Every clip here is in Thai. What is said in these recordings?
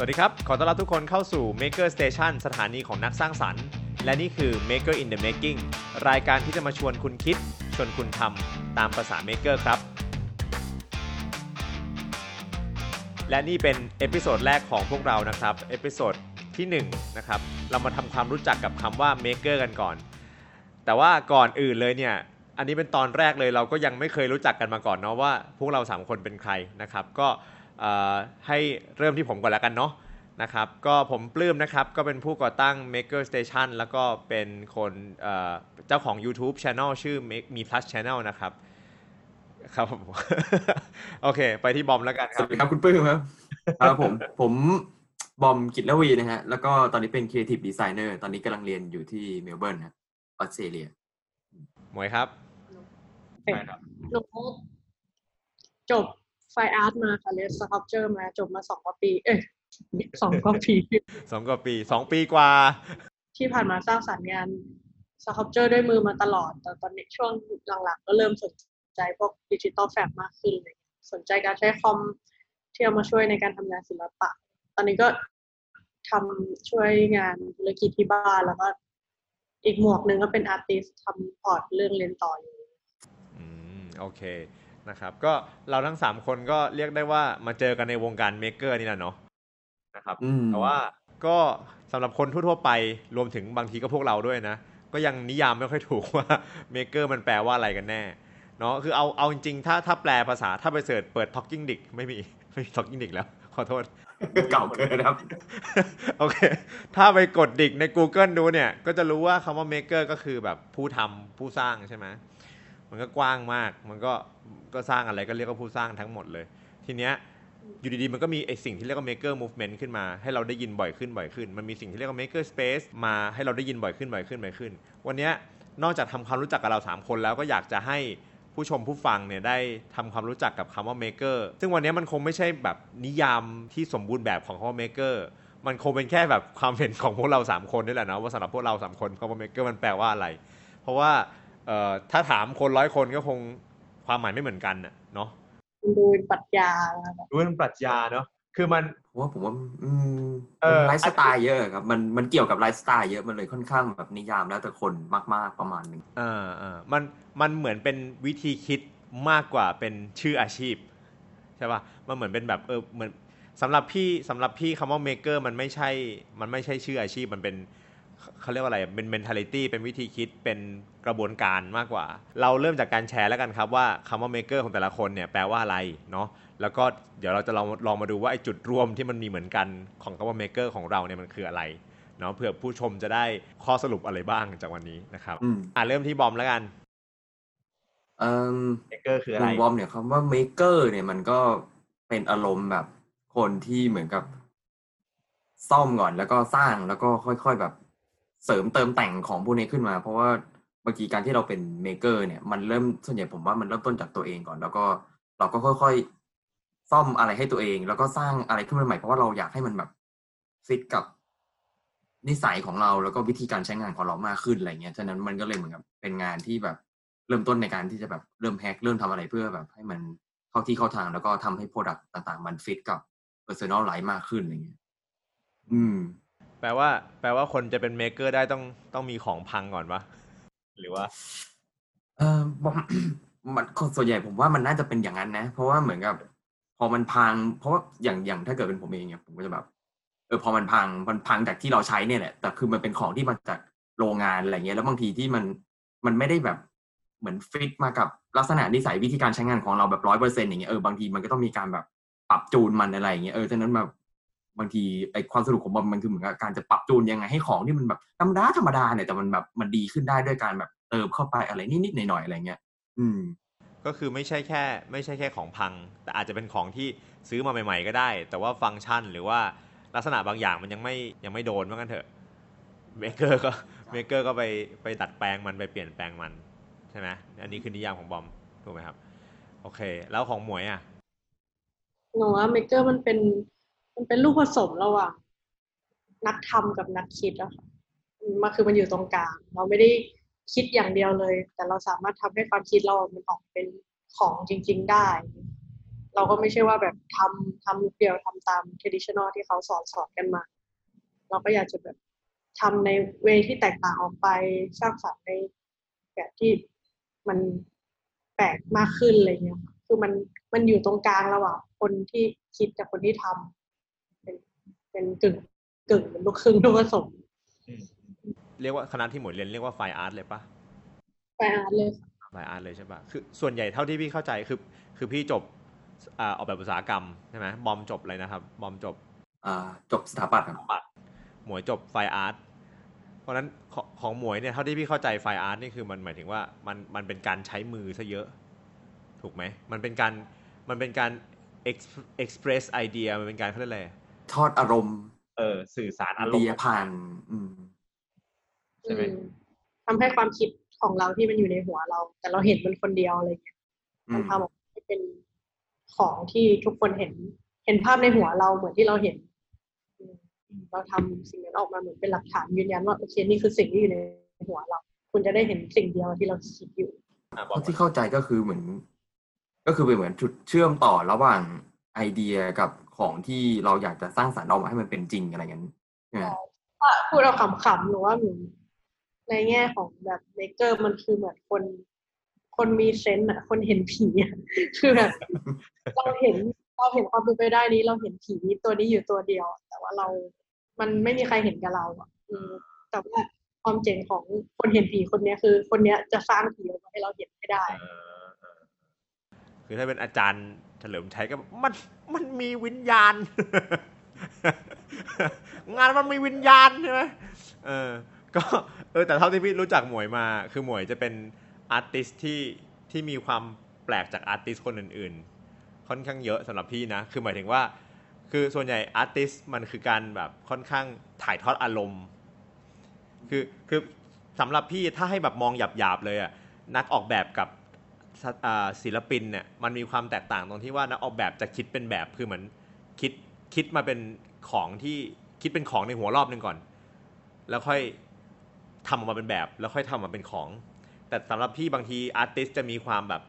สวัสดีครับ ขอต้อนรับทุกคนเข้าสู่ Maker Station สถานีของนักสร้างสรรค์ และนี่คือ Maker in the Making รายการที่จะมาชวนคุณคิด ชวนคุณทำตามภาษา Maker ครับ และนี่เป็น episode แรกของพวกเรานะครับ episode ที่1นะครับ เรามาทำความรู้จักกับคำว่า Maker กันก่อน แต่ว่าก่อนอื่นเลยเนี่ย อันนี้เป็นตอนแรกเลยเราก็ยังไม่เคยรู้จักกันมาก่อนเนาะว่าพวกเราสามคนเป็นใครนะครับ ก็ ให้เริ่มที่ผมก่อนแล้วกันเนาะนะครับก็ผมปลื้มนะครับ ก็เป็นผู้ก่อตั้ง Maker Station แล้วก็เป็นคนเอ่อเจ้าของ YouTube Channel ชื่อ Make Me Plus Channel นะครับ ครับผม โอเค ไปที่บอมแล้วกันคสรับวัสดีครับคุณปื้มครับ ครับผม ผมบอมกิตลวีนะฮะ แล้วก็ตอนนี้เป็น Creative Designer ตอนนี้กำลังเรียนอยู่ที่เมลเบิร์นครับออสเตรเลียหมวยครับหนูจบ Fine Art มาค่ะเรียน sculpture มาจบมาสองกว่าปี เอ้ยสองกว่าปีสองกว่าปีสองปีกว่า ที่ผ่านมาสร้างสรรค์งาน sculpture ด้วยมือมาตลอด แต่ตอนนี้ช่วงหลังๆ ก็เริ่มสนใจพวก digital fab มากขึ้นเลยสนใจการใช้คอมที่เอามาช่วยในการทำงานศิลปะ ตอนนี้ก็ทำช่วยงานธุรกิจที่บ้านแล้วก็อีกหมวกหนึ่งก็เป็น artist ทำ port เรื่องเรียนต่ออยู่ อืม โอเค นะครับก็เราทั้ง 3 คนก็เรียกได้ว่ามาเจอกันในวงการ maker นี่แหละเนาะนะครับอืมแต่ว่าก็สำหรับคนทั่วๆไปรวมถึงบางทีก็พวกเราด้วยนะ ก็ยังนิยามไม่ค่อยถูกว่า maker มันแปลว่าอะไรกันแน่เนาะคือเอาเอาจริงๆถ้าถ้าแปลภาษาถ้าไปเสิร์ชเปิด Talking Dick ไม่มีไม่มี Talking Dick แล้ว ขอโทษ เก่าเกินครับ โอเค ถ้าไปกดดิกใน Google ดูเนี่ย ก็จะรู้ว่าคำว่า maker ก็คือแบบผู้ทำผู้สร้างใช่ไหม มันก็กว้างมาก มันก็ก็สร้างอะไรก็เรียกว่าผู้สร้างทั้งหมดเลย ทีเนี้ยอยู่ดีๆ มันก็มีไอสิ่งที่เรียกว่า maker movement ขึ้นมา ให้เราได้ยินบ่อยขึ้นบ่อยขึ้น มันมีสิ่งที่เรียกว่า maker space มาให้เราได้ยินบ่อยขึ้นบ่อยขึ้นบ่อยขึ้น วันเนี้ยนอกจากทำความรู้จักกับเราสามคนแล้วก็อยากจะให้ผู้ชมผู้ฟังเนี่ยได้ทำความรู้จักกับคำว่า maker ซึ่งวันนี้มันคงไม่ใช่แบบนิยามที่สมบูรณ์แบบของคำว่า maker มันคงเป็นแค่แบบความเห็นของพวกเราสามคนนี่แหละนะว่าสำหรับพวกเราสามคนคำว่า maker มันแปลว่าอะไร เพราะว่า ถ้าถามคนร้อยคนก็คงความหมายไม่เหมือนกันน่ะเนาะดูเป็นปรัชญานะคะดูเป็นปรัชญาเนาะคือมันผมว่าผมว่าอืมเออไลฟ์สไตล์เยอะครับมันมันเกี่ยวกับไลฟ์สไตล์เยอะมันเลยค่อนข้างแบบนิยามแล้วแต่คนมาก ๆประมาณหนึ่งอ่าอ่ามันมันเหมือนเป็นวิธีคิดมากกว่าเป็นชื่ออาชีพใช่ป่ะมันเหมือนเป็นแบบเออเหมือนสำหรับพี่สำหรับพี่คำว่า maker มันไม่ใช่มันไม่ใช่ชื่ออาชีพมันเป็นเขาเรียกว่าอะไรเป็น mentality เป็นวิธีคิดเป็น กระบวนการมากกว่า เราเริ่มจากการแชร์แล้วกันครับว่าคำว่า maker ของแต่ละคนเนี่ยแปลว่าอะไรเนาะแล้วก็เดี๋ยวเราจะลองลองมาดูว่าไอ้จุดร่วมที่มันมีเหมือนกันของคำว่า maker ของเราเนี่ยมันคืออะไรเนาะเผื่อผู้ชมจะได้ข้อสรุปอะไรบ้างจากวันนี้นะครับอืมอ่าเริ่มที่บอมแล้วกันเอ่อเมเกอร์คืออะไรคุณบอมเนี่ยคำว่า maker เนี่ยมันก็เป็นอารมณ์แบบคนที่เหมือนกับ ซ่อมก่อนแล้วก็สร้างแล้วก็ค่อยๆแบบเสริมเติมแต่งของพวกนี้ขึ้นมา เพราะว่า บางทีการที่เราเป็นเม k เกอร์เนี่ยมันเริ่มส่วนใหญ่ผมว่ามันเริ่มต้นจากตัวเองก่อน แล้วก็เราก็ค่อยๆซ่อมอะไรให้ตัวเอง แล้วก็สร้างอะไรขึ้นมาใหม่เพราะว่าเราอยากให้มันแบบฟิตกับนิสัยของเราแล้วก็วิธีการใช้งานของเรามากขึ้นอะไรเงี้ยฉะนั้นมันก็เลยเหมือนกับเป็นงานที่แบบเริ่มต้นในการที่จะแบบเริ่ม hack เริ่มทำอะไรเพื่อแบบให้มันเข้าที่เข้าทางแล้วก็ทำให้ product ต่างๆ มันฟิตกับ personal life มากขึ้นอะไรเงี้ยอืม แปลว่า แปลว่าคนจะเป็น maker ได้ต้องต้องมีของพังก่อนปะ หรือว่า เออมมันส่วนใหญ่ผมว่ามันน่าจะเป็นอย่างนั้นนะ เพราะว่าเหมือนกับ พอมันพัง เพราะว่าอย่างอย่างถ้าเกิดเป็นผมเองเนี่ยผมก็จะแบบเออพอมันพังมันพังจากที่เราใช้เนี่ยแหละแต่คือมันเป็นของที่มาจากโรงงานอะไรเงี้ยแล้วบางทีที่มันมันไม่ได้แบบเหมือนฟิตมากับลักษณะนิสัยวิธีการใช้งานของเราแบบร้อยเปอร์เซ็นต์อย่างเงี้ยเออบางทีมันก็ต้องมีการแบบปรับจูนมันอะไรอย่างเงี้ยเออฉะนั้นแบบ บางทีไอความสนุกของมันมันคือเหมือนกับการจะปรับจูนยังไงให้ของที่มันแบบธรรมดาธรรมดาเนี่ยแต่มันแบบมันดีขึ้นได้ด้วยการแบบเติมเข้าไปอะไรนิดๆหน่อยๆอะไรเงี้ย อืม ก็คือไม่ใช่แค่ ไม่ใช่แค่ของพัง แต่อาจจะเป็นของที่ซื้อมาใหม่ ๆ ก็ได้ แต่ว่าฟังก์ชันหรือว่าลักษณะบางอย่างมันยังไม่ยังไม่โดนว่ากันเถอะ maker ก็ maker ก็ไปไปดัดแปลงมันไปเปลี่ยนแปลงมันใช่ไหมอันนี้คือนิยามของบอมถูกไหมครับ โอเค แล้วของหมวยอะหนูว่า maker มันเป็น มันเป็นลูกผสมระหว่างนักทำกับนักคิดอะค่ะมันคือมันอยู่ตรงกลาง เราไม่ได้คิดอย่างเดียวเลย แต่เราสามารถทำให้ความคิดเรา มันออกเป็นของจริง ๆ ได้ เราก็ไม่ใช่ว่าแบบทำทำลุคเดียวทำตาม traditional ที่เขาสอนสอนกันมา เราก็อยากจะแบบทำในเวที่แตกต่างออกไปสร้างสรรค์ในแบบที่มันแปลกมากขึ้นอะไรเงี้ยคือมันมันอยู่ตรงกลางระหว่างคนที่คิดกับคนที่ทำเป็น เป็นกึ่งกึ่งลูกครึ่งลูกผสมเรียกว่าคณะที่หมวยเรียนเรียกว่า Fine Art เลยปะ Fine Art เลยค่ะ Fine Art เลยใช่ปะคือส่วนใหญ่เท่าที่พี่เข้าใจคือคือพี่จบอ่าออกแบบอุตสาหกรรมใช่ไหมบอมจบอะไรนะครับ บอมจบอ่าจบสถาปัตย์ครับหมวยจบ Fine Art เพราะฉะนั้นของของหมวยเนี่ยเท่าที่พี่เข้าใจ Fine Art นี่คือมันหมายถึงว่ามันมันเป็นการใช้มือซะเยอะ ถูกไหมมันเป็นการมันเป็นการ ex- express idea มันเป็นการเขาเรียกอะไร ทอดอารมณ์ เออ สื่อสารอารมเดียณ์ผ่านอืมใช่ไหมอืมทำให้ความคิดของเราที่มันอยู่ในหัวเรา แต่เราเห็นมันคนเดียวอะไรเงี้ยอืมันมทำออกมาให้เป็นของที่ทุกคนเห็น เห็นภาพในหัวเราเหมือนที่เราเห็นอืมเราทำสิ่งนั้นออกมาเหมือนเป็นหลักฐานยืนยันว่าโอเคนี่คือสิ่งที่อยู่ในหัวเรา คุณจะได้เห็นสิ่งเดียวที่เราคิดอยู่อะบเพอกราะที่เข้าใจก็คือเหมือน ก็คือเป็นเหมือนจุดเชื่อมต่อระหว่างไอเดียกับ ของที่เราอยากจะสร้างสรรค์ออกมาให้มันเป็นจริงอะไรเงี้ยใช่ไหมถ้าพูดเอาขำๆหรือว่าเหมือนในแง่ของแบบ maker มันคือเหมือนคน คนมี sense อะคนเห็นผีอะคือแบบเราเห็นเราเห็นความเป็นไปได้นี้เราเห็นผีตัวนี้อยู่ตัวเดียว แต่ว่าเรา มันไม่มีใครเห็นกับเราอะอืมแต่ว่าความเจ๋งของคนเห็นผีคนเนี้ยคือ คนเนี้ยจะสร้างผีออกมาให้เราเห็นให้ได้เออเออคือถ้าเป็นอาจารย์ เฉลิมชัยก็มันมันมีวิญญาณ งานมันมีวิญญาณใช่ไหมเออก็เออแต่เท่าที่พี่รู้จักหมวยมา คือหมวยจะเป็นอาร์ติสที่ที่มีความแปลกจากอาร์ติสคนอื่นๆ ค่อนข้างเยอะสำหรับพี่นะ คือหมายถึงว่า คือส่วนใหญ่ artist มันคือการแบบค่อนข้างถ่ายทอดอารมณ์ คือคือสำหรับพี่ถ้าให้แบบมองหยาบๆเลยอะนักออกแบบกับ ศิลปินเนี่ยมันมีความแตกต่างตรงที่ว่านักออกแบบจะคิดเป็นแบบคือเหมือนคิดคิดมาเป็นของที่คิดเป็นของในหัวรอบหนึ่งก่อน แล้วค่อยทำออกมาเป็นแบบ แล้วค่อยทำออกมาเป็นของ แต่สำหรับพี่บางที artist จะมีความแบบ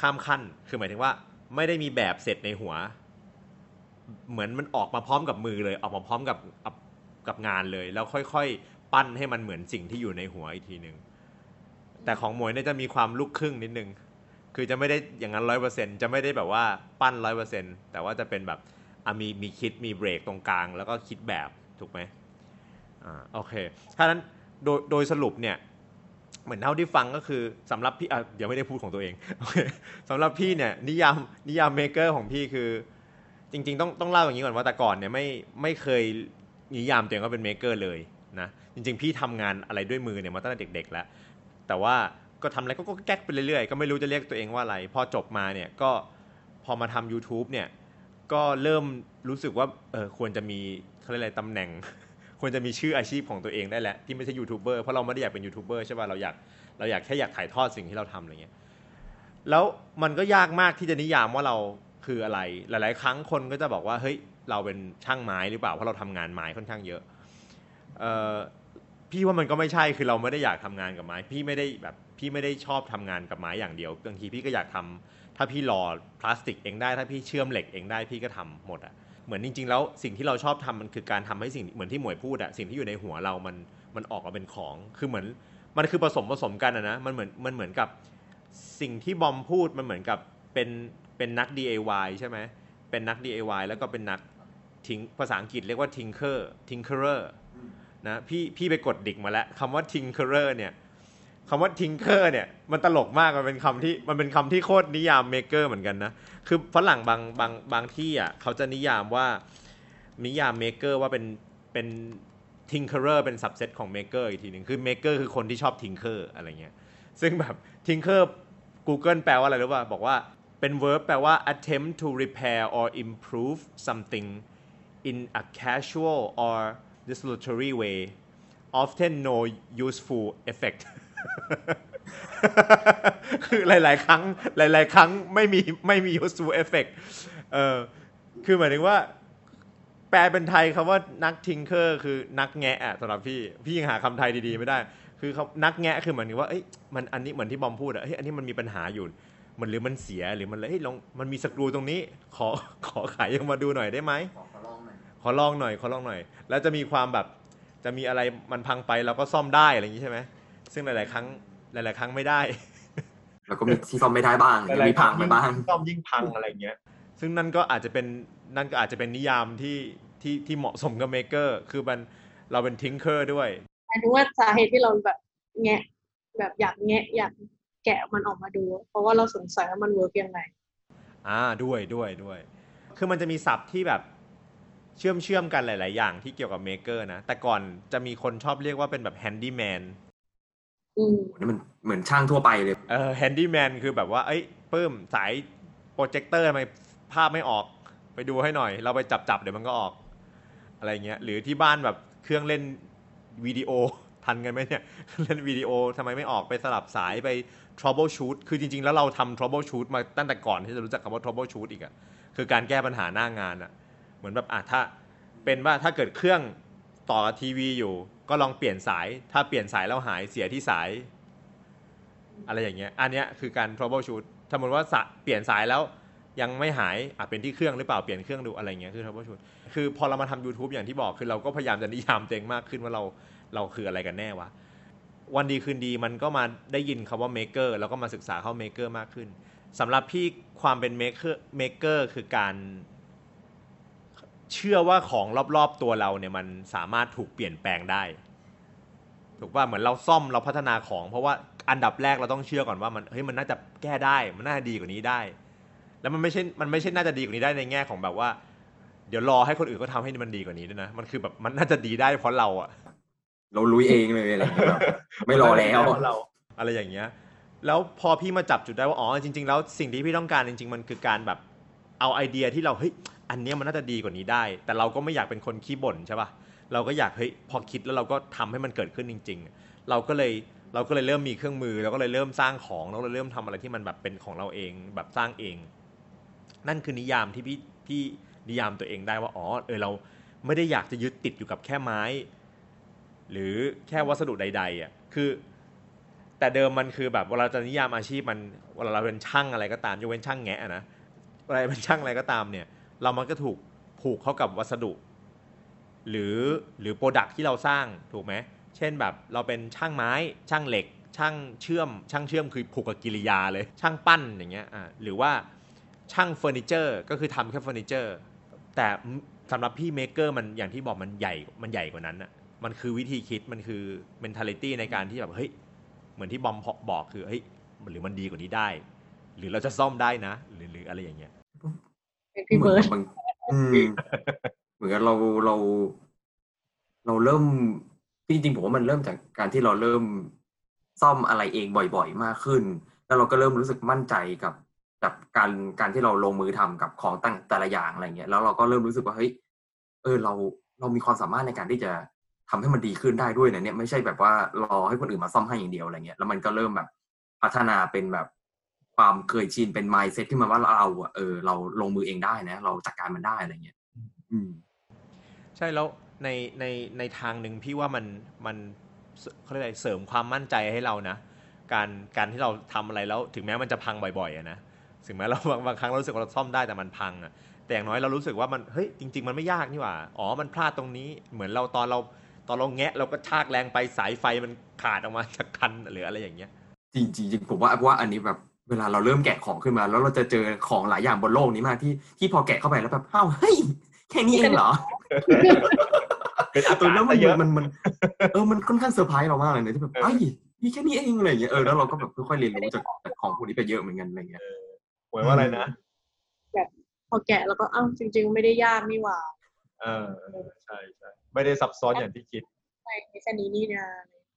ข้ามขั้น คือหมายถึงว่าไม่ได้มีแบบเสร็จในหัว เหมือนมันออกมาพร้อมกับมือเลย ออกมาพร้อมกับกับกับงานเลย แล้วค่อยๆ ปั้นให้มันเหมือนสิ่งที่อยู่ในหัวอีกทีหนึ่งแต่ของหมวยเนี่ยจะมีความลูกครึ่งนิดนึง คือจะไม่ได้อย่างนั้นร้อยเปอร์เซ็นจะไม่ได้แบบว่าปั้นร้อยเปอร์เซ็นแต่ว่าจะเป็นแบบมีมีคิดมีเบรกตรงกลาง แล้วก็คิดแบบถูกไหมอ่าโอเคถ้านั้นโดยโดยสรุปเนี่ยเหมือนเท่าที่ฟังก็คือสำหรับพี่อะเดี๋ยวไม่ได้พูดของตัวเองโอเคสำหรับพี่เนี่ยนิยามนิยาม maker ของพี่คือ จริง ๆ ต้องต้องเล่าอย่างนี้ก่อนว่าแต่ก่อนเนี่ยไม่ไม่เคยนิยามตัวเองว่าเป็น maker เลยนะจริง ๆ พี่ทำงานอะไรด้วยมือเนี่ยมาตั้งแต่เด็ก ๆ แล้ว แต่ว่า ก็ทำอะไรก็ก็แก๊กไปเรื่อยๆ ก็ไม่รู้จะเรียกตัวเองว่าอะไร พอจบมาเนี่ยก็พอมาทำ YouTube เนี่ยก็เริ่มรู้สึกว่าเออควรจะมีเขาเรียกอะไรตำแหน่ง ควรจะมีชื่ออาชีพของตัวเองได้แหล้วที่ไม่ใช่ยูทูบเบอร์เพราะเราไม่ได้อยากเป็นยูทูบเบอร์ใช่ป่ะเราอยากเราอยากแค่อยากถ่ายทอดสิ่งที่เราทำอะไรเงี้ยแล้วมันก็ยากมากที่จะนิยามว่าเราคืออะไร หลาย ๆ ครั้งคนก็จะบอกว่าเฮ้ยเราเป็นช่างไม้หรือเปล่าเพราะเราทำงานไม้ค่อนข้างเยอะเออ พี่ว่ามันก็ไม่ใช่คือเราไม่ได้อยากทำงานกับไม้ พี่ไม่ได้แบบพี่ไม่ได้ชอบทำงานกับไม้อย่างเดียวบางทีพี่ก็อยากทำถ้าพี่หล่อพลาสติกเองได้ถ้าพี่เชื่อมเหล็กเองได้พี่ก็ทำหมดอะเหมือนจริง ๆ แล้วสิ่งที่เราชอบทำมันคือการทำให้สิ่งเหมือนที่หมวยพูดอะสิ่งที่อยู่ในหัวเรา มันมันออกมาเป็นของ คือเหมือนมันคือผสมผสมกันอะนะมันเหมือนมันเหมือนกับสิ่งที่บอมพูดมันเหมือนกับเป็นเป็นนัก DIY ใช่ไหมเป็นนัก DIY แล้วก็เป็นนักทิ้งภาษาอังกฤษเรียกว่า tinker tinkerer นะพี่พี่ไปกดดิกมาแล้วคำว่า tinkerer เนี่ยคำว่า tinker เนี่ยมันตลกมากมันเป็นคำที่มันเป็นคำที่โคตรนิยาม maker เหมือนกันนะ คือฝรั่งบางบางบางที่อะเขาจะนิยามว่านิยาม maker ว่าเป็นเป็น tinkerer เป็น subset ของ maker อีกทีหนึ่งคือ maker คือคนที่ชอบ tinker อะไรเงี้ยซึ่งแบบ tinker Google แปลว่าอะไรรู้ป่ะบอกว่าเป็น verb แปลว่า attempt to repair or improve something in a casual or desultory way often no useful effect คือหลาย ๆ ครั้ง หลาย ๆ ครั้งไม่มีไม่มี useful effect เออคือหมายถึงว่า แปลเป็นไทยคำว่านักทิงเคอร์คือนักแงะสำหรับพี่ พี่ยังหาคำไทยดี ๆ ไม่ได้ คือเขานักแงะคือเหมือนกับว่าเอ้ยมันอันนี้เหมือนที่บอมพูดอะเฮ้ยอันนี้มันมีปัญหาอยู่มันหรือมันเสียหรือมันเลยเฮ้ยลองมันมีสกรูตรงนี้ ขอขอขายยังมาดูหน่อยได้ไหม ขอลองหน่อยขอลองหน่อยขอลองหน่อย แล้วจะมีความแบบจะมีอะไรมันพังไปเราก็ซ่อมได้อะไรอย่างนี้ใช่ไหมซึ่งหลาย ๆ ครั้งหลาย ๆ ครั้งไม่ได้แล้วก็มีที่ซ่อมไม่ได้บ้างมีพังไปบ้างซ่อมยิ่งพังอะไรเงี้ย ซึ่งนั่นก็อาจจะเป็นนั่นก็อาจจะเป็นนิยามที่ที่ที่เหมาะสมกับ maker คือมันเราเป็น tinker ด้วยหมายถึงว่าสาเหตุที่เราแบบแงะแบบอยากแงะอยากแกะมันออกมาดู เพราะว่าเราสงสัยว่ามัน work ยังไง อ่าด้วยด้วยด้วย คือมันจะมีศัพท์ที่แบบ เชื่อมเชื่อมกันหลาย ๆ อย่างที่เกี่ยวกับ maker นะ แต่ก่อนจะมีคนชอบเรียกว่าเป็นแบบ handyman อืมนี่มันเหมือนช่างทั่วไปเลยเออ handyman คือแบบว่า เอ้ยปื้มสายโปรเจคเตอร์ทำไมภาพไม่ออก ไปดูให้หน่อย เราไปจับจับๆเดี๋ยวมันก็ออก อะไรเงี้ย หรือที่บ้านแบบเครื่องเล่นวิดีโอทันกันไหมเนี่ย เล่นวิดีโอทำไมไม่ออกไปสลับสายไป troubleshoot คือจริง ๆ แล้วเราทำ troubleshoot มาตั้งแต่ก่อนที่จะรู้จักคำว่า troubleshoot อีกอะคือการแก้ปัญหาหน้างานอะเห มือนแบบอะถ้าเป็นว่าถ้าเกิดเครื่องต่อทีวีอยู่ ก็ลองเปลี่ยนสาย ถ้าเปลี่ยนสายแล้วหายเสียที่สาย อะไรอย่างเงี้ย อันเนี้ยคือการ troubleshoot สมมติว่าเปลี่ยนสายแล้วยังไม่หายอะเป็นที่เครื่องหรือเปล่าเปลี่ยนเครื่องดูอะไรเงี้ยคือ troubleshoot คือพอเรามาทำ YouTube อย่างที่บอกคือเราก็พยายามจะนิยามตัวเองมากขึ้นว่าเราเราคืออะไรกันแน่วะวันดีคืนดีมันก็มาได้ยินคำว่า maker แล้วก็มาศึกษาเข้า maker มากขึ้นสำหรับพี่ความเป็น maker maker คือการ เชื่อว่าของรอบๆตัวเราเนี่ยมันสามารถถูกเปลี่ยนแปลงได้ ถูกป่ะเหมือนเราซ่อมเราพัฒนาของ เพราะว่าอันดับแรกเราต้องเชื่อก่อนว่ามันเฮ้ยมันน่าจะแก้ได้มันน่าจะดีกว่านี้ได้ แล้วมันไม่ใช่มันไม่ใช่น่าจะดีกว่านี้ได้ในแง่ของแบบว่า เดี๋ยวรอให้คนอื่นเขาทำให้มันดีกว่านี้ด้วยนะมันคือแบบมันน่าจะดีได้เพราะเราอะเราลุยเองเลยอะไรอย่างเงี้ยแบบไม่รอแล้วเราอะไรอย่างเงี้ย แล้วพอพี่มาจับจุดได้ว่าอ๋อจริง ๆ แล้วสิ่งที่พี่ต้องการจริง ๆ มันคือการแบบเอาไอเดียที่เราเฮ้ย อันนี้มันน่าจะดีกว่านี้ได้ แต่เราก็ไม่อยากเป็นคนขี้บ่นใช่ป่ะเราก็อยากเฮ้ยพอคิดแล้วเราก็ทำให้มันเกิดขึ้นจริง ๆ เราก็เลยเราก็เลยเริ่มมีเครื่องมือเราก็เลยเริ่มสร้างของเราก็เลยเริ่มทำอะไรที่มันแบบเป็นของเราเองแบบสร้างเอง นั่นคือนิยามที่พี่พี่นิยามตัวเองได้ว่าอ๋อเออเราไม่ได้อยากจะยึดติดอยู่กับแค่ไม้ หรือแค่วัสดุใดๆอะคือ แต่เดิมมันคือแบบเวลาจะนิยามอาชีพมันเวลาเราเป็นช่างอะไรก็ตามยกเว้นช่างแงะอะนะเวลาเป็นช่างอะไรก็ตามเนี่ย เรามันก็ถูกผูกเข้ากับวัสดุ หรือหรือโปรดักที่เราสร้างถูกไหมเช่นแบบเราเป็นช่างไม้ช่างเหล็ก ช่างเชื่อม ช่างเชื่อมคือผูกกับกิริยาเลย ช่างปั้นอย่างเงี้ยอ่าหรือว่าช่างเฟอร์นิเจอร์ก็คือทำแค่เฟอร์นิเจอร์ แต่สำหรับพี่ maker มันอย่างที่บอกมันใหญ่มันใหญ่กว่านั้นอะมันคือวิธีคิดมันคือ mentality ในการที่แบบเฮ้ยเหมือนที่บอมบอกคือเฮ้ยหรือมันดีกว่านี้ได้ หรือเราจะซ่อมได้นะ หรือหรืออะไรอย่างเงี้ย เป็นพี่เบิร์ดหมือนกับบางอืมเหมือนกับเราเรา เราเริ่มจริงๆผมว่ามันเริ่มจากการที่เราเริ่มซ่อมอะไรเองบ่อยๆมากขึ้น แล้วเราก็เริ่มรู้สึกมั่นใจกับกับการการที่เราลงมือทำกับของต่างแต่ละอย่างอะไรเงี้ยแล้วเราก็เริ่มรู้สึกว่าเฮ้ยเออเราเรามีความสามารถในการที่จะทำให้มันดีขึ้นได้ด้วยนะเนี่ยไม่ใช่แบบว่ารอให้คนอื่นมาซ่อมให้อย่างเดียวอะไรเงี้ยแล้วมันก็เริ่มแบบพัฒนาเป็นแบบ ความเคยชินเป็น mindset ที่มันว่าเราอะเออเราลงมือเองได้นะ เราจัดการมันได้อะไรเงี้ยอืม ใช่แล้วในในในทางหนึ่งพี่ว่ามันมันเขาเรียกอะไรเสริมความมั่นใจให้เรานะการการที่เราทำอะไรแล้ว ถึงแม้มันจะพังบ่อยๆอะนะถึงแม้เราบางบางครั้งเรารู้สึกว่าเราซ่อมได้แต่มันพังอะแต่อย่างน้อยเรารู้สึกว่ามันเฮ้ยจริง ๆ มันไม่ยากนี่หว่าอ๋อมันพลาดตรงนี้เหมือนเราตอนเราตอนเราแงะเราก็ชากแรงไปสายไฟมันขาดออกมาจากคันหรืออะไรอย่างเงี้ย จริงๆจริงๆผมว่าว่าอันนี้แบบ เวลาเราเริ่มแกะของขึ้นมา แล้วเราจะเจอของหลายอย่างบนโลกนี้มากที่ที่พอแกะเข้าไปแล้วแบบอ้าวเฮ้ยแค่นี้เองเหรอเป็นอาเออการแล้วมันซะเยอะมันมัน เออมันค่อนข้างเซอร์ไพรส์เรามากเลยนะที่แบบไอ้ยมีแค่นี้เองอะไรอย่างเงี้ยเออแล้วเราก็แบบค่อยๆเรียนรู้จากจากของพวกนี้ไปเยอะเหมือนกันอะไรเงี้ยหมายว่าอะไรนะพอแกะแล้วก็อ้าวจริง ๆ ไม่ได้ยากนี่หว่าเออเออใช่ใช่ไม่ได้ซับซ้อนอย่างที่คิดใช่แค่นี้นี่นะ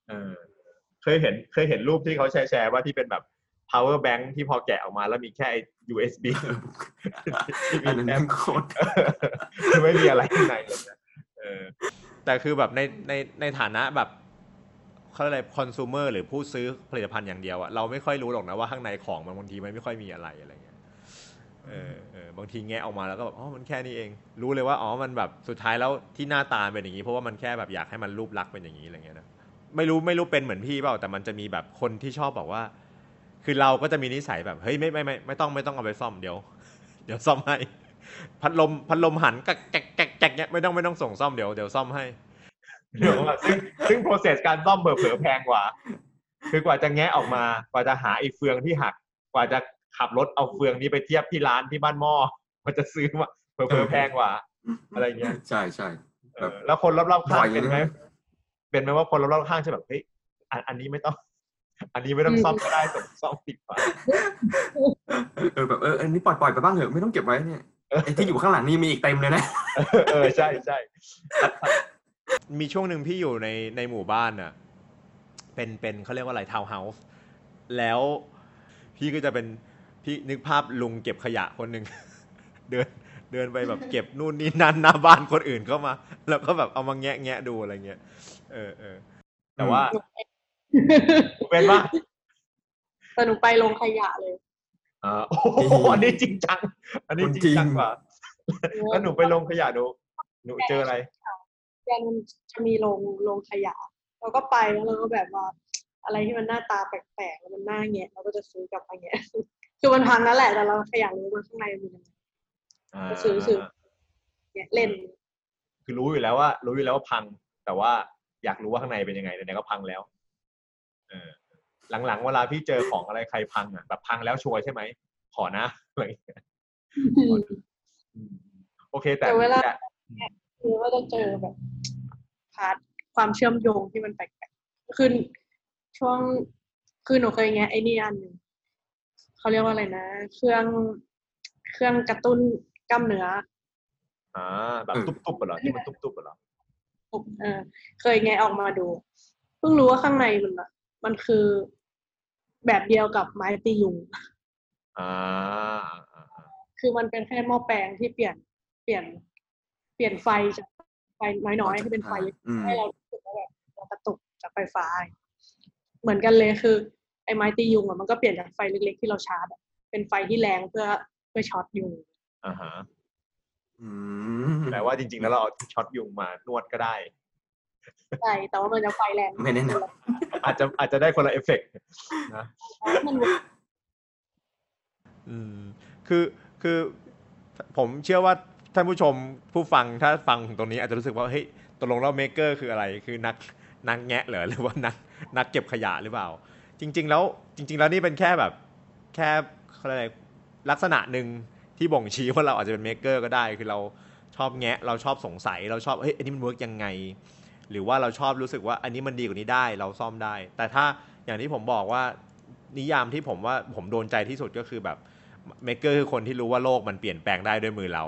เออเคยเห็นเคยเห็นรูปที่เขาแชร์แชร์ว่าที่เป็นแบบ power bank ที่พอแกะออกมาแล้วมีแค่ไอ้ USB อันนั้นแม่งโคตรคือไม่มีอะไรข้างในเลยนะเออแต่คือแบบในในในฐานะแบบเขาเรียกอะไรคอน sumer หรือผู้ซื้อผลิตภัณฑ์อย่างเดียวอะเราไม่ค่อยรู้หรอกนะว่าข้างในของมันบางทีมันไม่ค่อยมีอะไรอะไรเงี้ยเออเออบางทีแงะออกมาแล้วก็แบบอ๋อมันแค่นี้เอง รู้เลยว่าอ๋อมันแบบสุดท้ายแล้วที่หน้าตาเป็นอย่างนี้ เพราะว่ามันแค่แบบอยากให้มันรูปลักษณ์เป็นอย่างนี้อะไรเงี้ยนะไม่รู้ไม่รู้เป็นเหมือนพี่เปล่าแต่มันจะมีแบบคนที่ชอบบอกว่า คือเราก็จะมีนิสัยแบบเฮ้ยไม่ไม่ไม่ไม่ต้องไม่ต้องเอาไปซ่อมเดี๋ยว เดี๋ยวซ่อมให้ พัดลมพัดลมหันกักแกกแกกแกกเนี้ยไม่ต้องไม่ต้องส่งซ่อมเดี๋ยวเดี๋ยวซ่อมให้เดี๋ยวว่าซึ่งซึ่ง process การซ่อมเผลอๆแพงกว่า คือกว่าจะแงะออกมากว่าจะหาไอ้เฟืองที่หัก กว่าจะขับรถเอาเฟืองนี้ไปเทียบที่ร้านที่บ้านหม้อมันจะซื้อมาเผลอๆแพงกว่า อะไรเงี้ยใช่ใช่เออแล้วคนรอบๆข้างเป็นไหมเป็นไหมว่าคนรอบๆข้างจะแบบเฮ้ยอันอันนี้ไม่ต้อง อันนี้ไม่ต้องซ่อมก็ได้ส่งซ่อมดีกว่าเออแบบเอออันนี้ปล่อยปล่อยไปบ้างเถอะไม่ต้องเก็บไว้เนี่ยไอ้ที่อยู่ข้างหลังนี่มีอีกเต็มเลยนะ เออใช่ใช่มีช่วงหนึ่งพี่อยู่ในในหมู่บ้านน่ะ เป็นเป็นเขาเรียกว่าอะไรทาวน์เฮาส์แล้วพี่ก็จะเป็นพี่นึกภาพลุงเก็บขยะคนหนึ่งเดินเดินไปแบบเก็บนู่นนี่นั่นหน้าบ้านคนอื่นเข้ามา แล้วก็แบบเอามาแงะแงะดูอะไรเงี้ยเออเออแต่ว่า เป็นว่าแต่หนูไปลงขยะเลยอ่าโอ้โหอันนี้จริงจัง อันนี้จริงจังกว่าแล้วหนูไปลงขยะดูหนูเจออะไรแกนมันจะมีโรงโรงขยะ เราก็ไปแล้วเราก็แบบว่า อะไรที่มันหน้าตาแปลกๆแล้วมันน่าแงะเราก็จะซื้อกลับมาแงะคือมันพังนั่นแหละแต่เราขยากรู้ว่าข้างในมันเป็นยังไงก็ซื้อซื้อแงะเล่น คือรู้อยู่แล้วว่า รู้อยู่แล้วว่าพัง แต่ว่าอยากรู้ว่าข้างในเป็นยังไงไหนๆก็พังแล้วเออ หลังๆ เวลาพี่เจอของอะไรใครพังอะแบบพังแล้วชัวร์ใช่ไหม ขอนะอะไรอย่างเงี้ยอืมโอเค แต่แต่เวลาแต่คือว่าจะเจอแบบ part ความเชื่อมโยงที่มันแปลกๆคือช่วงคือหนูเคยแงะไอ้นี่อันหนึ่งเขาเรียกว่าอะไรนะ เครื่องเครื่องกระตุ้นกล้ามเนื้ออ่าแบบตุ๊บๆเหรอที่มันตุ๊บๆเหรอเออเคยแงะออกมาดู เพิ่งรู้ว่าข้างในมันอะ มันคือแบบเดียวกับไม้ตียุงอ่าอ่าอ่าคือมันเป็นแค่หม้อแปลงที่เปลี่ยนเปลี่ยน เปลี่ยนไฟจากไฟน้อยๆให้เป็นไฟเล็กอืมให้เรารู้สึกว่าแบบเรากระตุกจากไฟฟ้า เหมือนกันเลยคือไอ้ไม้ตียุงอะมันก็เปลี่ยนจากไฟเล็กๆที่เราชาร์จอะเป็นไฟที่แรงเพื่อเพื่อช็อตยุงอ่าฮะอืมแปลว่าจริง ๆ แล้วเราเอาช็อตยุงมานวดก็ได้ ใช่แต่ว่ามันจะไฟแรงไม่แน่นอนอาจจะอาจจะได้คนละเอฟเฟกต์นะมัน work อืมคือคือผมเชื่อว่าท่านผู้ชมผู้ฟังถ้าฟังถึงตรงนี้อาจจะรู้สึกว่าเฮ้ยตกลงแล้ว maker คืออะไร คือนักนักแงะเหรอหรือว่านักนักเก็บขยะหรือเปล่า จริง ๆ แล้วจริง ๆ แล้วนี่เป็นแค่แบบแค่เขาเรียกอะไรลักษณะหนึ่งที่บ่งชี้ว่าเราอาจจะเป็น maker ก็ได้ คือเราชอบแงะ เราชอบสงสัย เราชอบเฮ้ยอันนี้มัน work ยังไง หรือว่าเราชอบรู้สึกว่าอันนี้มันดีกว่านี้ได้เราซ่อมได้ แต่ถ้าอย่างที่ผมบอกว่านิยามที่ผมว่าผมโดนใจที่สุดก็คือแบบ maker คือคนที่รู้ว่าโลกมันเปลี่ยนแปลงได้ด้วยมือเรา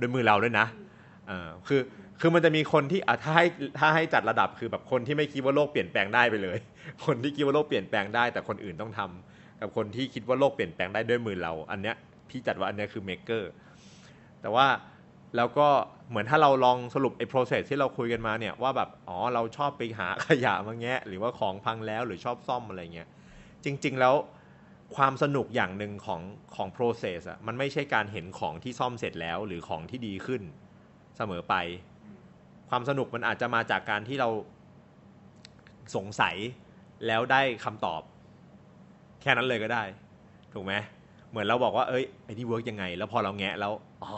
ด้วยมือเราด้วยนะเออคือคือมันจะมีคนที่อะถ้าให้ถ้าให้จัดระดับคือแบบคนที่ไม่คิดว่าโลกเปลี่ยนแปลงได้ไปเลย คนที่คิดว่าโลกเปลี่ยนแปลงได้ แต่คนอื่นต้องทำกับคนที่คิดว่าโลกเปลี่ยนแปลงได้ด้วยมือเรา อันเนี้ยพี่จัดว่าอันเนี้ยคือเมเกอร์แต่ว่า แล้วก็เหมือนถ้าเราลองสรุปไอ้ process ที่เราคุยกันมาเนี่ยว่าแบบอ๋อเราชอบไปหาขยะมาแงะ หรือว่าของพังแล้วหรือชอบซ่อมอะไรเงี้ยจริง ๆ แล้วความสนุกอย่างหนึ่งของของ process อะมันไม่ใช่การเห็นของที่ซ่อมเสร็จแล้ว หรือของที่ดีขึ้นเสมอไป ความสนุกมันอาจจะมาจากการที่เราสงสัยแล้วได้คำตอบ แค่นั้นเลยก็ได้ ถูกไหมเหมือนเราบอกว่าเอ้ยไอ้นี่ work ยังไง แล้วพอเราแงะแล้วอ๋อ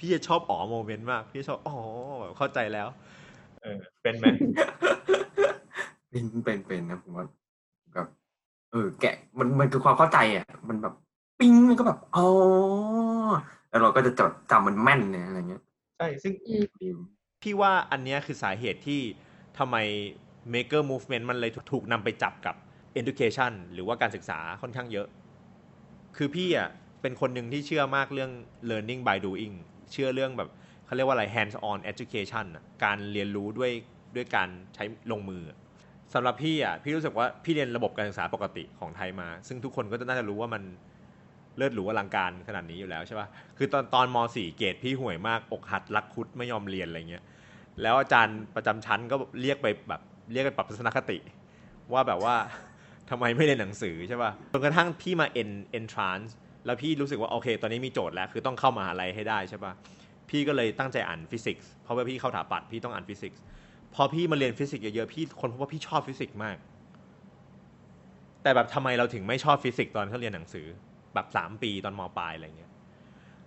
พี่จะชอบอ๋อ moment มาก พี่ชอบอ๋อแบบเข้าใจแล้ว เออ เป็นไหมเป็นเป็นเป็นนะผมว่าแบบเออ แกะมันมันคือความเข้าใจอะ มันแบบปิ้งมันก็แบบอ๋อแล้วเราก็จะจดจำมันแม่นเนี่ยอะไรเงี้ยใช่ซึ่งอืมดีพี่ว่าอันเนี้ยคือสาเหตุที่ทำไม maker movement มันเลยถูกนำไปจับกับ education หรือว่าการศึกษาค่อนข้างเยอะ คือพี่อะเป็นคนหนึ่งที่เชื่อมากเรื่อง learning by doing เชื่อเรื่องแบบเขาเรียกว่าอะไร hands on education อะการเรียนรู้ด้วยด้วยการใช้ลงมือสำหรับพี่อะพี่รู้สึกว่าพี่เรียนระบบการศึกษาปกติของไทยมา ซึ่งทุกคนก็จะน่าจะรู้ว่ามันเลิศหรูอลังการขนาดนี้อยู่แล้วใช่ปะคือตอนตอนม .4 เกรดพี่ห่วยมากอกหัดรักคุดไม่ยอมเรียนอะไรเงี้ยแล้วอาจารย์ประจำชั้นก็เรียกไปแบบเรียกไปปรับทัศนคติ ว่าแบบว่าทำไมไม่เรียนหนังสือใช่ป่ะจนกระทั่งพี่มา en entrance แล้วพี่รู้สึกว่าโอเค ตอนนี้มีโจทย์แล้วคือต้องเข้ามหาลัยให้ได้ใช่ป่ะพี่ก็เลยตั้งใจอ่านฟิสิกส์เพราะว่าพี่เข้าถาปัตย์พี่ต้องอ่านฟิสิกส์พอพี่มาเรียนฟิสิกส์เยอะๆพี่ค้นพบว่าพี่ชอบฟิสิกส์มาก แต่แบบทำไมเราถึงไม่ชอบฟิสิกส์ตอนที่เรียนหนังสือ แบบสามปีตอนมปลายอะไรเงี้ย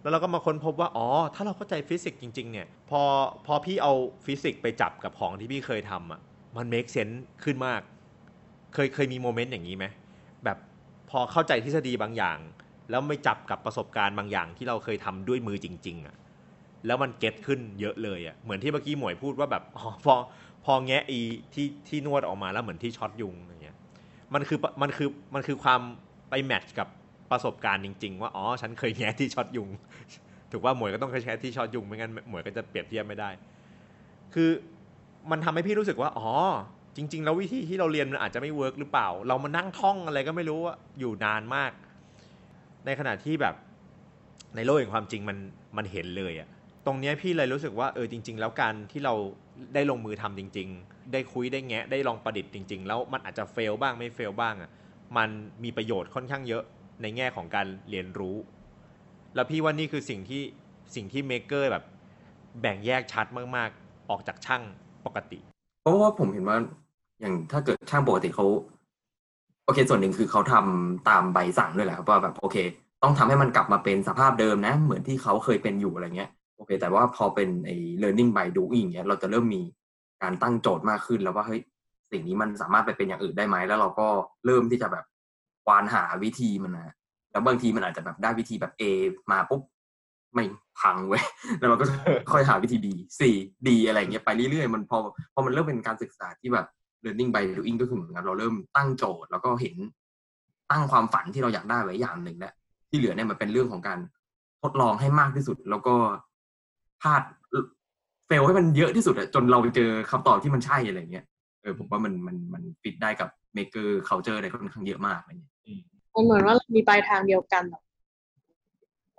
แล้วเราก็มาค้นพบว่าอ๋อถ้าเราเข้าใจฟิสิกส์จริง ๆ เนี่ย พอพอพี่เอาฟิสิกส์ไปจับกับของที่พี่เคยทำอะมัน make sense ขึ้นมาก เคยเคยมี moment อย่างนี้ไหมแบบพอเข้าใจทฤษฎีบางอย่าง แล้วไปจับกับประสบการณ์บางอย่างที่เราเคยทำด้วยมือจริง ๆอะแล้วมัน get ขึ้นเยอะเลยอะเหมือนที่เมื่อกี้หมวยพูดว่าแบบอ๋อพอพอแงะอีที่ที่นวดออกมาแล้วเหมือนที่ช็อตยุงอย่างเงี้ยมันคือมันคือมันคือความไป match กับประสบการณ์จริง ๆ ว่าอ๋อฉันเคยแงะที่ช็อตยุงถูกว่าหมวยก็ต้องเคยแงะที่ช็อตยุงไม่งั้นหมวยก็จะเปรียบเทียบไม่ได้ คือมันทำให้พี่รู้สึกว่า อ๋อ จริง ๆ แล้ววิธีที่เราเรียนมันอาจจะไม่ work หรือเปล่า เรามานั่งท่องอะไรก็ไม่รู้ว่าอยู่นานมาก ในขณะที่แบบในโลกแห่งความจริงมันมันเห็นเลยอะตรงเนี้ยพี่เลยรู้สึกว่าเออจริง ๆ แล้วการที่เราได้ลงมือทำจริง ๆ ได้คุยได้แงะได้ลองประดิษฐ์จริง ๆ แล้วมันอาจจะเฟลบ้างไม่เฟลบ้างอะมันมีประโยชน์ค่อนข้างเยอะในแง่ของการเรียนรู้ แล้วพี่ว่านี่คือสิ่งที่สิ่งที่เมคเกอร์แบบแบ่งแยกชัดมากๆ ออกจากช่างปกติ เพราะว่าผมเห็นว่าอย่างถ้าเกิดช่างปกติเขา โอเค ส่วนหนึ่งคือเขาทำตามใบสั่งด้วยแหละครับว่าแบบโอเค ต้องทำให้มันกลับมาเป็นสภาพเดิมนะ เหมือนที่เขาเคยเป็นอยู่อะไรเงี้ยโอเค แต่ว่าพอเป็นไอ้ learning by doing เงี้ยเราจะเริ่มมีการตั้งโจทย์มากขึ้นแล้วว่าเฮ้ยสิ่งนี้มันสามารถไปเป็นอย่างอื่นได้ไหมแล้วเราก็เริ่มที่จะแบบควานหาวิธีมันนะแล้วบางทีมันอาจจะแบบได้วิธีแบบ A มาปุ๊บไม่พังเว้ยแล้วเราก็ค่อยหาวิธี B C D อะไรเงี้ยไปเรื่อยๆมันพอพอมันเริ่มเป็นการศึกษาที่แบบ learning by doing ก็คือเหมือนกับเราเริ่มตั้งโจทย์ แล้วก็เห็นตั้งความฝันที่เราอยากได้ไว้อย่างหนึ่งแล้วที่เหลือเนี่ยมันเป็นเรื่องของการทดลองให้มากที่สุด แล้วก็พลาดเฟลให้มันเยอะที่สุดอะจนเราไปเจอคำตอบที่มันใช่อะไรเงี้ยเออผมว่ามันมันมันฟิตได้กับ maker culture ได้ค่อนข้างเยอะมากอะไรเงี้ยมันเหมือนว่าเรามีปลายทางเดียวกันแบบ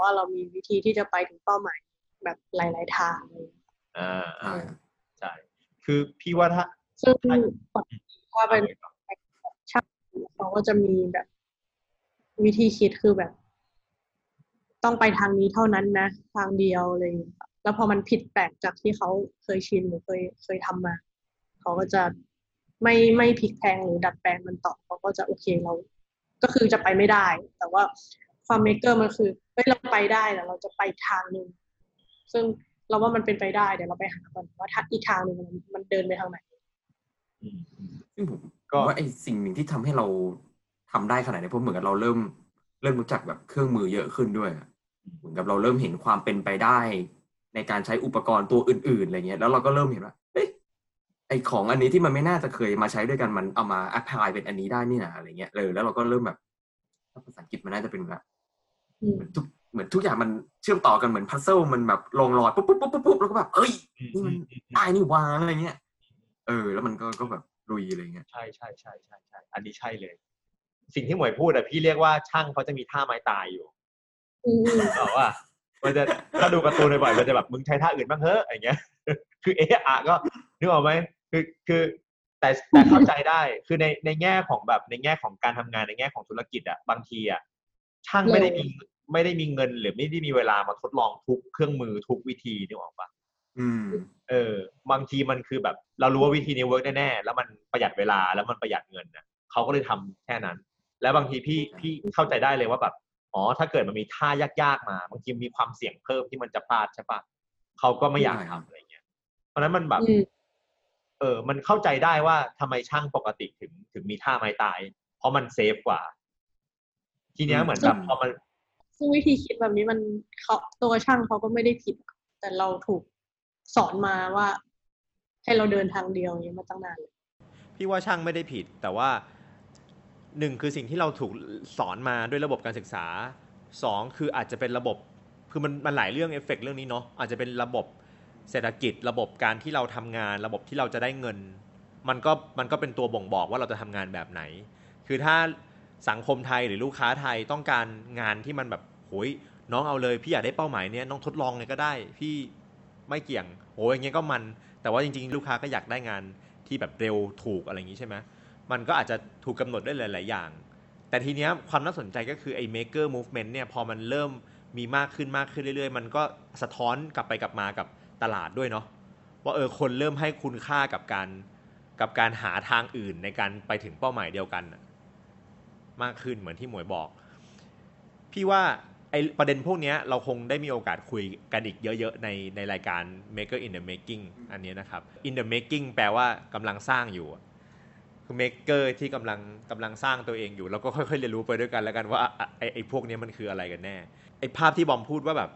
ว่าเรามีวิธีที่จะไปถึงเป้าหมายแบบหลาย ๆ ทางเลยอ่าใช่ใช่คือพี่ว่าถ้า ซึ่งใช่ปกติถ้าเป็นช่างเขาก็จะมีแบบ วิธีคิดคือแบบ ต้องไปทางนี้เท่านั้นนะ ทางเดียวเลย แล้วพอมันผิดแปลกจากที่เขาเคยชินหรือเคยเคยทำมา เขาก็จะไม่ไม่พลิกแพลงหรือดัดแปลงมันต่อเขาก็จะโอเคเรา ก็คือจะไปไม่ได้ แต่ว่าความ Maker มันคือเฮ้ยเราไปได้แต่เราจะไปทางหนึ่งซึ่งเราว่ามันเป็นไปได้เดี๋ยวเราไปหาก่อนว่าอีกทางหนึ่งมันเดินไปทางไหน ซึ่งผมก็ผมว่าไอ้สิ่งหนึ่งที่ทำให้เราทำได้ขนาดนี้เพราะเหมือนกับเราเริ่มเริ่มรู้จักแบบเครื่องมือเยอะขึ้นด้วยอะเหมือนกับเราเริ่มเห็นความเป็นไปได้ ในการใช้อุปกรณ์ตัวอื่นๆอะไรเงี้ยแล้วเราก็เริ่มเห็นว่าเอ้ยไอ้ของอันนี้ที่มันไม่น่าจะเคยมาใช้ด้วยกันมันเอามา apply เป็นอันนี้ได้นี่นะอะไรเงี้ยเลยแล้วเราก็เริ่มแบบถ้าภาษาอังกฤษมันน่าจะเป็นแบบอืมเหมือนทุกเหมือนทุกอย่างมันเชื่อมต่อกันเหมือนพัซเซิลมันแบบลงรอยปุ๊บปุ๊บปุ๊บปุ๊บปุ๊บแล้วก็แบบเอ้ยนี่มันได้นี่วาอะไรเงี้ย เออ แล้วมันก็ก็แบบลุยอะไรเงี้ย ใช่ใช่ใช่ใช่ใช่อันนี้ใช่เลย สิ่งที่หมวยพูดอะพี่เรียกว่าช่างเขาจะมีท่าไม้ตายอยู่อืมอืมบอกว่ามันจะถ้าดูการ์ตูนบ่อยๆมันจะแบบมึงใช้ท่าอื่นบ้างเถอะอย่างเงี้ย คือเอะอะก็นึกออกไหมคือคือ แต่แต่เข้าใจได้คือในในแง่ของแบบในแง่ของการทำงานในแง่ของธุรกิจอะบางทีอะช่างไม่ได้มีไม่ได้มีเงินหรือไม่ได้มีเวลามาทดลองทุกเครื่องมือทุกวิธีนึกออกปะ อืม เออ บางทีมันคือแบบ เรารู้ว่าวิธีนี้เวิร์กแน่ๆแล้วมันประหยัดเวลาแล้วมันประหยัดเงินนะเขาก็เลยทำแค่นั้น แล้วบางทีพี่พี่เข้าใจได้เลยว่าแบบอ๋อถ้าเกิดมันมีท่ายากๆมา บางทีมีความเสี่ยงเพิ่มที่มันจะพลาดใช่ปะเขาก็ไม่อยากใช่ครับทำอะไรเงี้ย เพราะฉะนั้นมันแบบอืมเออ มันเข้าใจได้ว่าทำไมช่างปกติถึงถึงมีท่าไม้ตาย เพราะมันเซฟกว่า ทีเนี้ยเหมือนแบบพอมันซึ่งวิธีคิดแบบนี้มันเขาตัวช่างเขาก็ไม่ได้ผิด แต่เราถูก สอนมาว่า ให้เราเดินทางเดียวอย่างนี้มาตั้งนานเลยพี่ว่าช่างไม่ได้ผิด แต่ว่าหนึ่งคือสิ่งที่เราถูกสอนมาด้วยระบบการศึกษาสองคืออาจจะเป็นระบบคือมันมันหลายเรื่องเอฟเฟกเรื่องนี้เนาะอาจจะเป็นระบบเศรษฐกิจ ระบบการที่เราทำงาน ระบบที่เราจะได้เงิน มันก็มันก็เป็นตัวบ่งบอกว่าเราจะทำงานแบบไหน คือถ้าสังคมไทยหรือลูกค้าไทยต้องการงานที่มันแบบโหยน้องเอาเลย พี่อยากได้เป้าหมายเนี้ยน้องทดลองเลยก็ได้ พี่ ไม่เกี่ยงโหยอย่างเงี้ยก็มัน แต่ว่าจริงๆ ลูกค้าก็อยากได้งานที่แบบเร็วถูกอะไรอย่างนี้ใช่ไหมมันก็อาจจะถูกกำหนดด้วยหลาย ๆ อย่าง แต่ทีเนี้ยความน่าสนใจก็คือไอ้ maker movement เนี่ยพอมันเริ่มมีมากขึ้นมากขึ้นเรื่อย ๆ มันก็สะท้อนกลับไปกลับมากับตลาดด้วยเนาะว่าเออคนเริ่มให้คุณค่ากับการกับการหาทางอื่นในการไปถึงเป้าหมายเดียวกัน มากขึ้นเหมือนที่หมวยบอก พี่ว่า ไอประเด็นพวกนี้เราคงได้มีโอกาสคุยกันอีกเยอะ ๆ ในในรายการ Maker in the Making อันนี้นะครับ in the making แปลว่ากำลังสร้างอยู่ คือ maker ที่กำลังกำลังสร้างตัวเองอยู่ แล้วก็ค่อยๆเรียนรู้ไปด้วยกันแล้วกันว่าไอไอพวกนี้มันคืออะไรกันแน่ ไอภาพที่บอมพูดว่าแบบ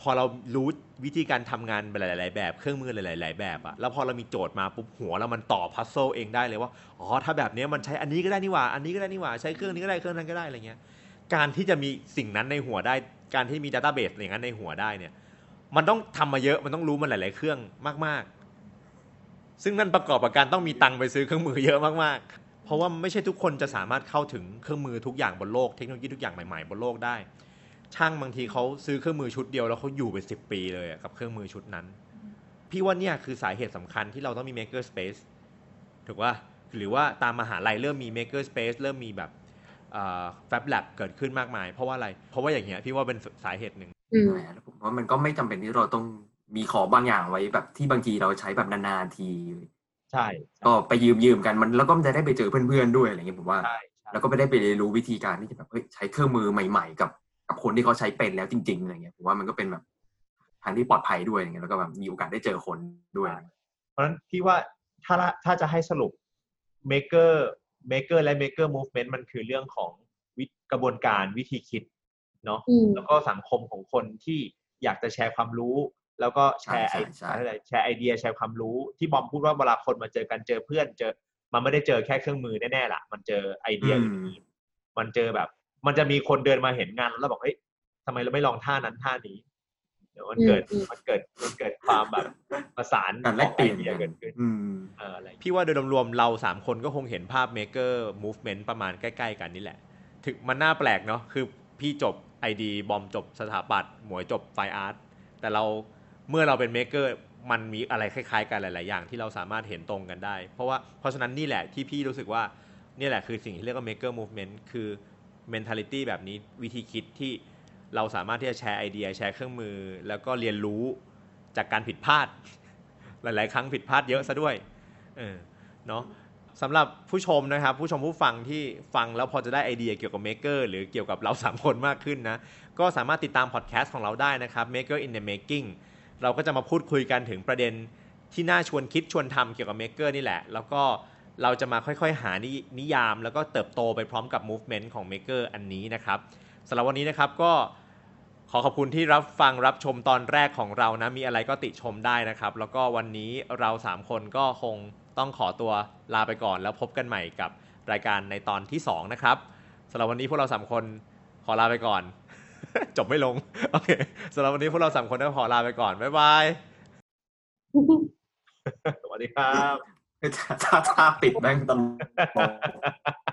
พอเรารู้วิธีการทำงานหลาย ๆ แบบ เครื่องมือหลาย ๆ แบบอะแล้วพอเรามีโจทย์มาปุ๊บหัวเรามันต่อพัซโซเองได้เลยว่า อ๋อ ถ้าแบบนี้มันใช้อันนี้ก็ได้นี่หว่า อันนี้ก็ได้นี่หว่า ใช้เครื่องนี้ก็ได้ เครื่องนั้นก็ได้อะไรเงี้ย การที่จะมีสิ่งนั้นในหัวได้ การที่มีดัตต้าเบสอย่างนั้นในหัวได้เนี่ย มันต้องทำมาเยอะมันต้องรู้มันหลาย ๆ เครื่องมาก ๆ ซึ่งนั่นประกอบกับการต้องมีตังค์ไปซื้อเครื่องมือเยอะมาก ๆ เพราะว่าไม่ใช่ทุกคนจะสามารถเข้าถึงเครื่องมือทุกอย่างบนโลกเทคโนโลยีทุกอย่างใหม่ ๆ บนโลกได้ ช่างบางทีเขาซื้อเครื่องมือชุดเดียวแล้วเขาอยู่เป็นสิบปีเลยกับเครื่องมือชุดนั้น พี่ว่าเนี่ยคือสาเหตุสำคัญที่เราต้องมี maker space ถูกว่าหรือว่าตามมหาลัยเริ่มมี maker space เริ่มมีแบบ แฟบแลบเกิดขึ้นมากมาย เพราะว่าอะไร เพราะว่าอย่างเงี้ยพี่ว่าเป็นสาเหตุหนึ่งอืมแล้วผมว่ามันก็ไม่จำเป็นที่เราต้องมีของบางอย่างไว้แบบที่บางทีเราใช้แบบนานๆที ใช่ก็ไปยืมยืมๆกันมันแล้วก็มันจะได้ไปเจอเพื่อนๆด้วยอะไรเงี้ยผมว่าใช่ใช่แล้วก็ไม่ได้ไปเรียนรู้วิธีการที่จะแบบเฮ้ยใช้เครื่องมือใหม่ ๆ กับกับคนที่เขาใช้เป็นแล้วจริงๆอะไรเงี้ยผมว่ามันก็เป็นแบบทางที่ปลอดภัยด้วยอย่างเงี้ยแล้วก็แบบมีโอกาสได้เจอคนด้วย เพราะฉะนั้นพี่ว่าถ้าละถ้าจะให้สรุป maker maker และ maker movement มันคือเรื่องของวิกระบวนการวิธีคิดเนาะอืมแล้วก็สังคมของคนที่อยากจะแชร์ความรู้ แล้วก็แชร์ไอใช่ใช่ใช่อะไรแชร์ไอเดียแชร์ความรู้ที่บอมพูดว่าเวลาคนมาเจอกันเจอเพื่อนเจอ มันไม่ได้เจอแค่เครื่องมือแน่ๆล่ะ มันเจอไอเดียอื่นๆมันเจอแบบ มันจะมีคนเดินมาเห็นงานแล้วบอกเฮ้ยทำไมเราไม่ลองท่านั้นท่านี้เดี๋ยวมันเกิดอืมอืมมันเกิดมันเกิดความแบบประสานการแลกเปลี่ยนของไอเดียเกิดขึ้นอืมเอออะไรอย่างเงี้ยพี่ว่าโดยรวมๆเราสามคนก็คงเห็นภาพ maker movement ประมาณใกล้ๆกันนี่แหละ ถึงมันน่าแปลกเนาะคือพี่จบ ID บอมจบสถาปัตย์หมวยจบไฟอาร์ตแต่เราเมื่อเราเป็น maker มันมีอะไรคล้ายๆกันหลาย ๆ อย่างที่เราสามารถเห็นตรงกันได้ เพราะว่าเพราะฉะนั้นนี่แหละที่พี่รู้สึกว่านี่แหละคือสิ่งที่เรียกว่า maker movement คือ mentality แบบนี้วิธีคิดที่ เราสามารถที่จะแชร์ไอเดียแชร์เครื่องมือ แล้วก็เรียนรู้จากการผิดพลาด หลาย ๆ ครั้งผิดพลาดเยอะซะด้วยเออเนาะสำหรับผู้ชมนะครับ ผู้ชมผู้ฟังที่ฟังแล้วพอจะได้ไอเดียเกี่ยวกับเม Maker หรือเกี่ยวกับเรา 3 คนมากขึ้นนะ ก็สามารถติดตามพอดแคสต์ของเราได้นะครับ Maker in the Making เราก็จะมาพูดคุยกันถึงประเด็นที่น่าชวนคิดชวนทำเกี่ยวกับเม Maker นี่แหละ แล้วก็เราจะมาค่อยๆ หานินิยาม แล้วก็เติบโตไปพร้อมกับ Movement ของ Maker อันนี้นะครับ สำหรับวันนี้นะครับก็ขอขอบคุณที่รับฟังรับชมตอนแรกของเรานะ มีอะไรก็ติชมได้นะครับ แล้วก็วันนี้เรา 3 คนก็คงต้องขอตัวลาไปก่อน แล้วพบกันใหม่กับรายการในตอนที่ 2 นะครับสำหรับวันนี้พวกเรา 3 คนขอลาไปก่อน จบไม่ลง โอเคสำหรับวันนี้พวกเรา 3 คนก็ขอลาไปก่อน บ๊ายบาย สวัสดีครับ ถ้าถ้าถ้าปิดแม่งตลก